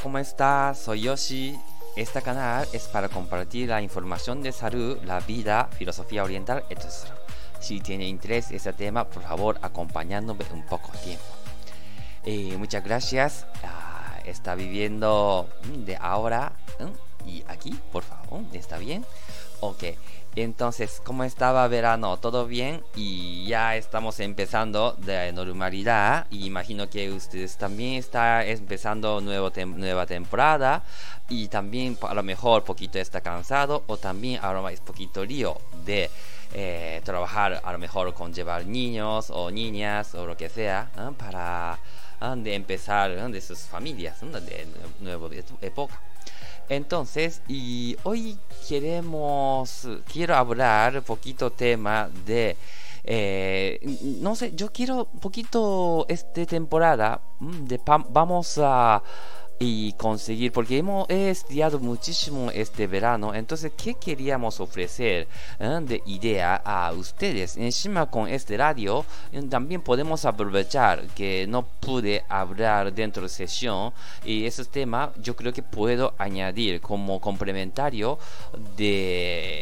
¿cómo estás? Soy Yoshi. Este canal es para compartir la información de salud, la vida, filosofía oriental, etc. Si tiene interés este tema, por favor, acompañándome un poco tiempo. Eh, muchas gracias. Ah, está viviendo de ahora mm, y aquí, por favor. ¿Está bien? Ok. Entonces, ¿cómo estaba verano? ¿Todo bien? Y ya estamos empezando de normalidad. Y imagino que ustedes también están empezando nueva temporada. Y también a lo mejor poquito está cansado. O también ahora es poquito lío de eh, trabajar a lo mejor con llevar niños o niñas o lo que sea. Para de empezar de sus familias, de nueva época. Entonces, y hoy queremos, quiero hablar un poquito tema de, eh, no sé, yo quiero un poquito esta temporada, mm, de, vamos a y conseguir, porque hemos estudiado muchísimo este verano, entonces, ¿qué queríamos ofrecer eh, de idea a ustedes? Encima con este radio, eh, también podemos aprovechar que no pude hablar dentro de sesión y ese tema yo creo que puedo añadir como complementario de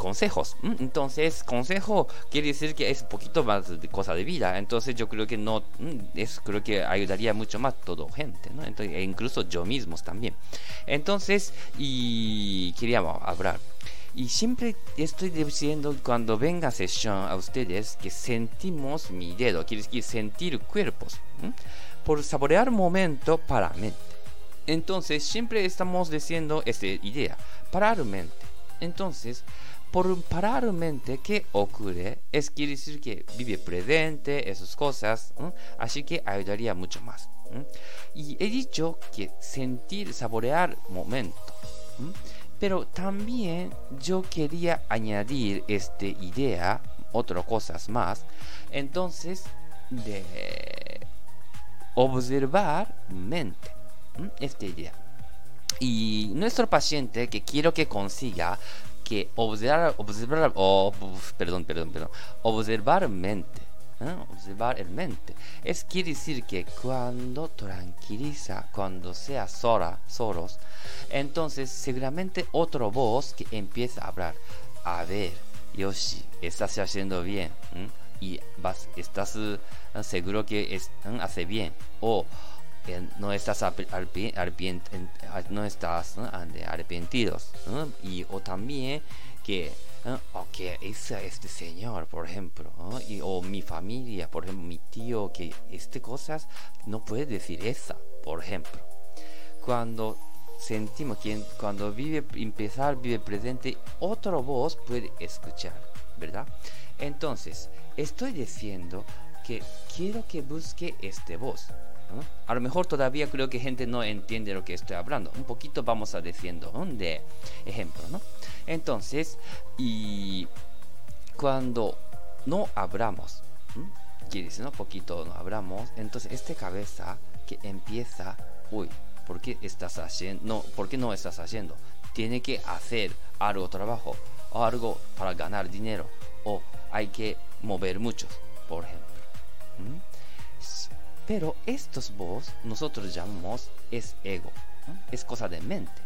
consejos. Mm, entonces, consejo quiere decir que es un poquito más de cosa de vida. Entonces, yo creo que no, mm, es, creo que ayudaría mucho más todo gente. Entonces, e incluso yo mismo también. Entonces, y queríamos hablar. Y siempre estoy diciendo cuando venga sesión a ustedes que sentimos mi dedo, quiere decir sentir cuerpos, por saborear momento para mente. Entonces siempre estamos diciendo esta idea, parar mente. Entonces, por parar mente, ¿qué ocurre? Es decir que vive presente, esas cosas, así que ayudaría mucho más. Y he dicho que sentir, saborear momento. Pero también yo quería añadir esta idea, otras cosas más. Entonces, de observar mente. Esta idea. Y nuestro paciente que quiero que consiga que observar, observar oh, perdón, perdón, perdón, observar mente, ¿eh? observar el mente, es quiere decir que cuando tranquiliza, cuando sea sola, solos, entonces seguramente otro voz que empieza a hablar, a ver, Yoshi, estás haciendo bien, y vas, estás eh, seguro que es, hace bien, o no estás no estás arrepentidos y o también que que es este señor por ejemplo o mi familia por ejemplo mi tío que este cosas no puede decir esa por ejemplo. Cuando sentimos que cuando vive empezar vive presente otro voz puede escuchar verdad entonces estoy diciendo que quiero que busque este voz a lo mejor todavía creo que gente no entiende lo que estoy hablando. Un poquito vamos a diciendo de ejemplo, ¿no? Entonces, y cuando no hablamos, quiere decir, ¿no? Poquito no hablamos, entonces este cabeza que empieza, uy, ¿por qué estás haciendo? No, ¿por no estás haciendo? Tiene que hacer algo trabajo, o algo para ganar dinero, o hay que mover mucho, por ejemplo. Pero estos vos nosotros llamamos es ego, es cosa de mente.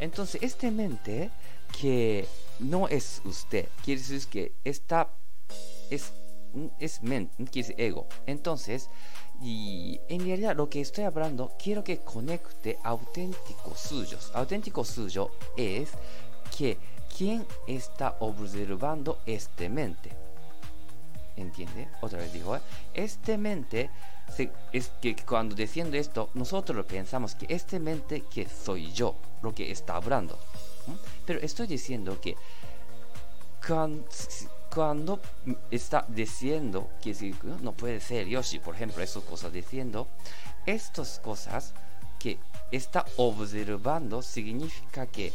Entonces, este mente que no es usted, quiere decir que está, es, es mente, quiere decir ego. Entonces, y en realidad lo que estoy hablando, quiero que conecte auténticos suyos. Auténtico suyo es que está observando este mente. ¿Entiende? Otra vez digo, ¿eh? este mente es que cuando diciendo esto, nosotros pensamos que este mente que soy yo, lo que está hablando. Pero estoy diciendo que cuando, está diciendo que si, no puede ser Yoshi, por ejemplo, esas cosas diciendo, estas cosas que está observando significa que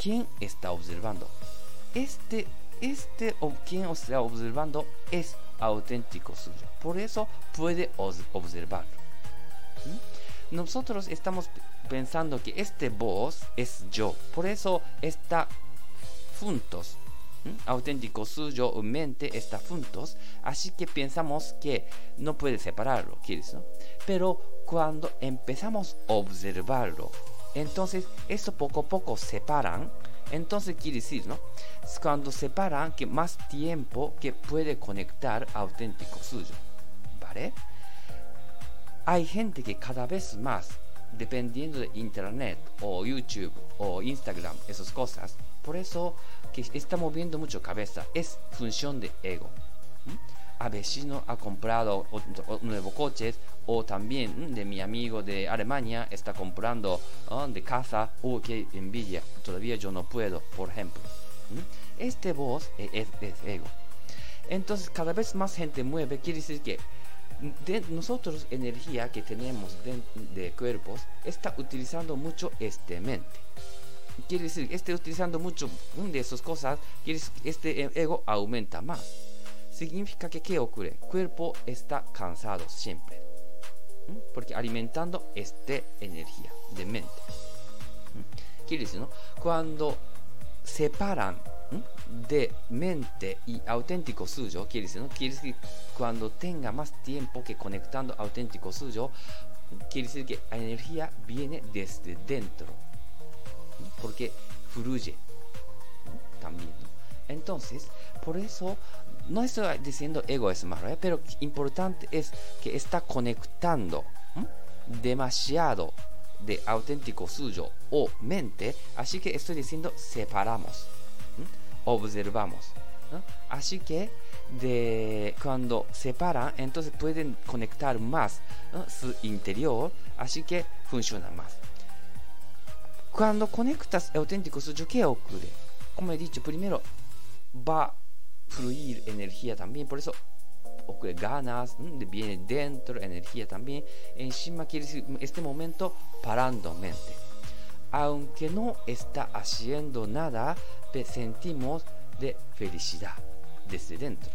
¿quién está observando? Este, este o quien está observando es auténtico suyo. Por eso puede observarlo. Nosotros estamos pensando que este voz es yo. Por eso está juntos. auténtico suyo mente está juntos, así que pensamos que no puede separarlo, ¿quieres? Pero cuando empezamos a observarlo, entonces eso poco a poco separan, entonces quiere decir, ¿no? Cuando separan que más tiempo que puede conectar auténtico suyo, ¿vale? Hay gente que cada vez más, dependiendo de internet o YouTube o Instagram, esas cosas, por eso que está moviendo mucho cabeza, es función de ego. A vecino ha comprado un nuevo coche o también de mi amigo de Alemania está comprando de casa, o que envidia, todavía yo no puedo, por ejemplo. Este voz e, es, ego. Entonces cada vez más gente mueve, quiere decir que de nosotros energía que tenemos de, de cuerpos está utilizando mucho este mente quiere decir, esté utilizando mucho de esas cosas, quiere decir, este ego aumenta más. Significa que ¿qué ocurre? Cuerpo está cansado siempre. Porque alimentando esta energía de mente. Quiere decir, ¿no? Cuando separan de mente y auténtico suyo, quiere decir, ¿no? Quiere decir cuando tenga más tiempo que conectando auténtico suyo, quiere decir que la energía viene desde dentro porque fluye también. Entonces, por eso no estoy diciendo ego es malo, ¿eh? pero importante es que está conectando demasiado de auténtico suyo o mente, así que estoy diciendo separamos, observamos. Así que de cuando separan, entonces pueden conectar más su interior, así que funciona más. Cuando conectas auténtico suyo, ¿qué ocurre? Como he dicho, primero va a fluir energía también, por eso ganas, viene dentro energía también. Encima quiere decir este momento parando mente. Aunque no está haciendo nada, sentimos de felicidad desde dentro.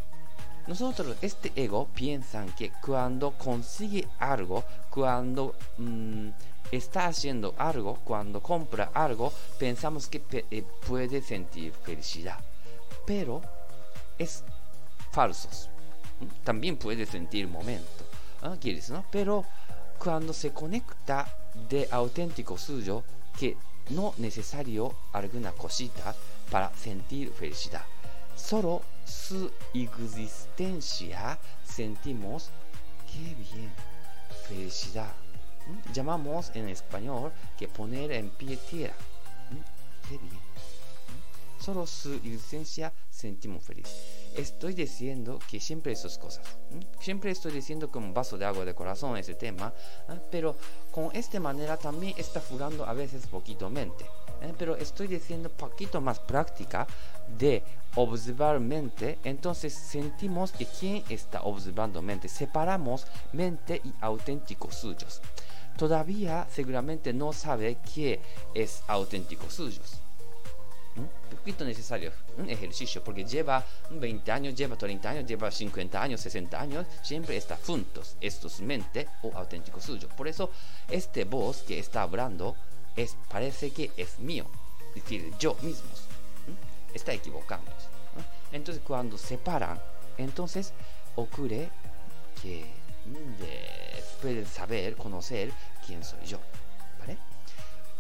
Nosotros, este ego, piensan que cuando consigue algo, cuando mm, está haciendo algo, cuando compra algo, pensamos que eh, puede sentir felicidad. Pero es falso. También puede sentir momento. ¿ah? ¿Quieres, no? Pero cuando se conecta de auténtico suyo, que no necesario alguna cosita para sentir felicidad. Solo su existencia sentimos que bien, felicidad llamamos en español que poner en pie tierra. Qué bien. Solo su existencia sentimos feliz. Estoy diciendo que siempre esas cosas. Siempre estoy diciendo con un vaso de agua de corazón ese tema, pero con esta manera también está furando a veces poquito mente. Pero estoy diciendo poquito más práctica de observar mente, entonces sentimos que quien está observando mente, separamos mente y auténticos suyos todavía seguramente no sabe qué es auténtico suyos. Un poquito necesario un ejercicio porque lleva 20 años, lleva 30 años, lleva 50 años, 60 años, siempre está juntos estos mente o auténtico suyo. Por eso este voz que está hablando es, parece que es mío, es decir, yo mismo. Está equivocando. Entonces cuando separan, entonces ocurre que pueden saber, conocer quién soy yo.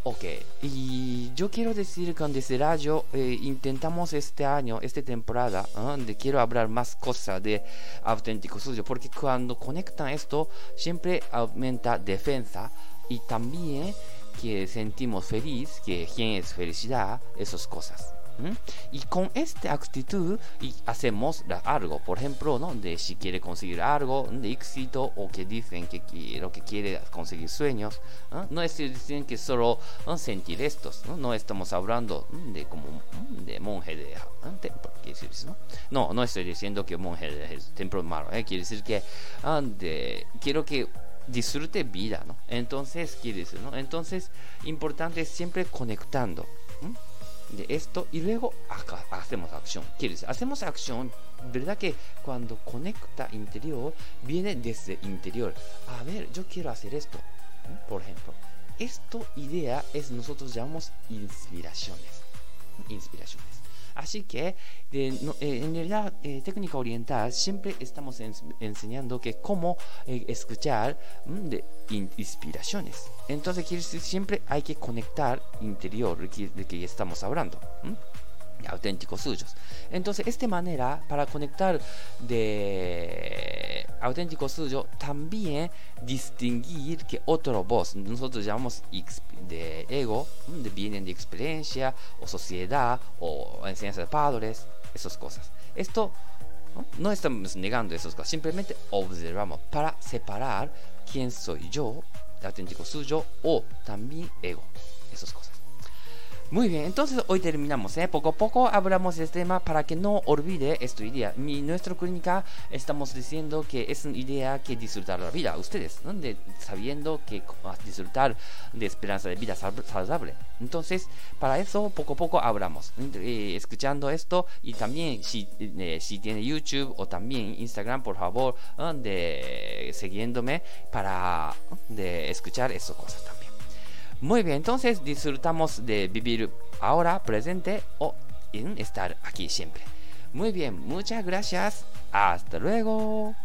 Ok, y yo quiero decir que Radio eh, intentamos este año, esta temporada, donde quiero hablar más cosas de auténtico suyo, porque cuando conectan esto, siempre aumenta defensa y también que sentimos feliz, que quién es felicidad, esas cosas. Y con esta actitud y hacemos algo, por ejemplo, ¿no? de si quiere conseguir algo de éxito o que dicen que, lo que quiere conseguir sueños, no, es decir que solo sentir estos, ¿no? estamos hablando de como de monje de templo, ¿no? No, no estoy diciendo que monje de templo malo, ¿eh? quiere decir que de, quiero que disfrute vida, ¿no? Entonces, quiere decir, ¿no? Entonces, importante es siempre conectando de esto y luego acá hacemos acción. Quiere decir, hacemos acción, ¿verdad que cuando conecta interior, viene desde interior? A ver, yo quiero hacer esto, por ejemplo. Esto idea es nosotros llamamos inspiraciones. Inspiraciones. Así que, de, eh, en realidad, eh, técnica oriental siempre estamos enseñando que cómo eh, escuchar de inspiraciones. Entonces, siempre hay que conectar interior de que estamos hablando auténticos suyos. Entonces, esta manera para conectar de auténtico suyo, también distinguir que otro voz, nosotros llamamos de ego, de vienen de experiencia o sociedad o enseñanza de padres, esas cosas. Esto no, estamos negando esas cosas, simplemente observamos para separar quién soy yo, auténtico suyo o también ego, esas cosas. Muy bien, entonces hoy terminamos, ¿eh? Poco a poco hablamos de este tema para que no olvide esta idea. Mi, nuestra clínica estamos diciendo que es una idea que disfrutar la vida, ustedes, ¿no? sabiendo que disfrutar de esperanza de vida saludable. Entonces, para eso poco a poco hablamos, eh, escuchando esto y también si, eh, si tiene YouTube o también Instagram, por favor, de siguiéndome para de escuchar esas cosas también. Muy bien, entonces disfrutamos de vivir ahora, presente o en estar aquí siempre. Muy bien, muchas gracias. Hasta luego.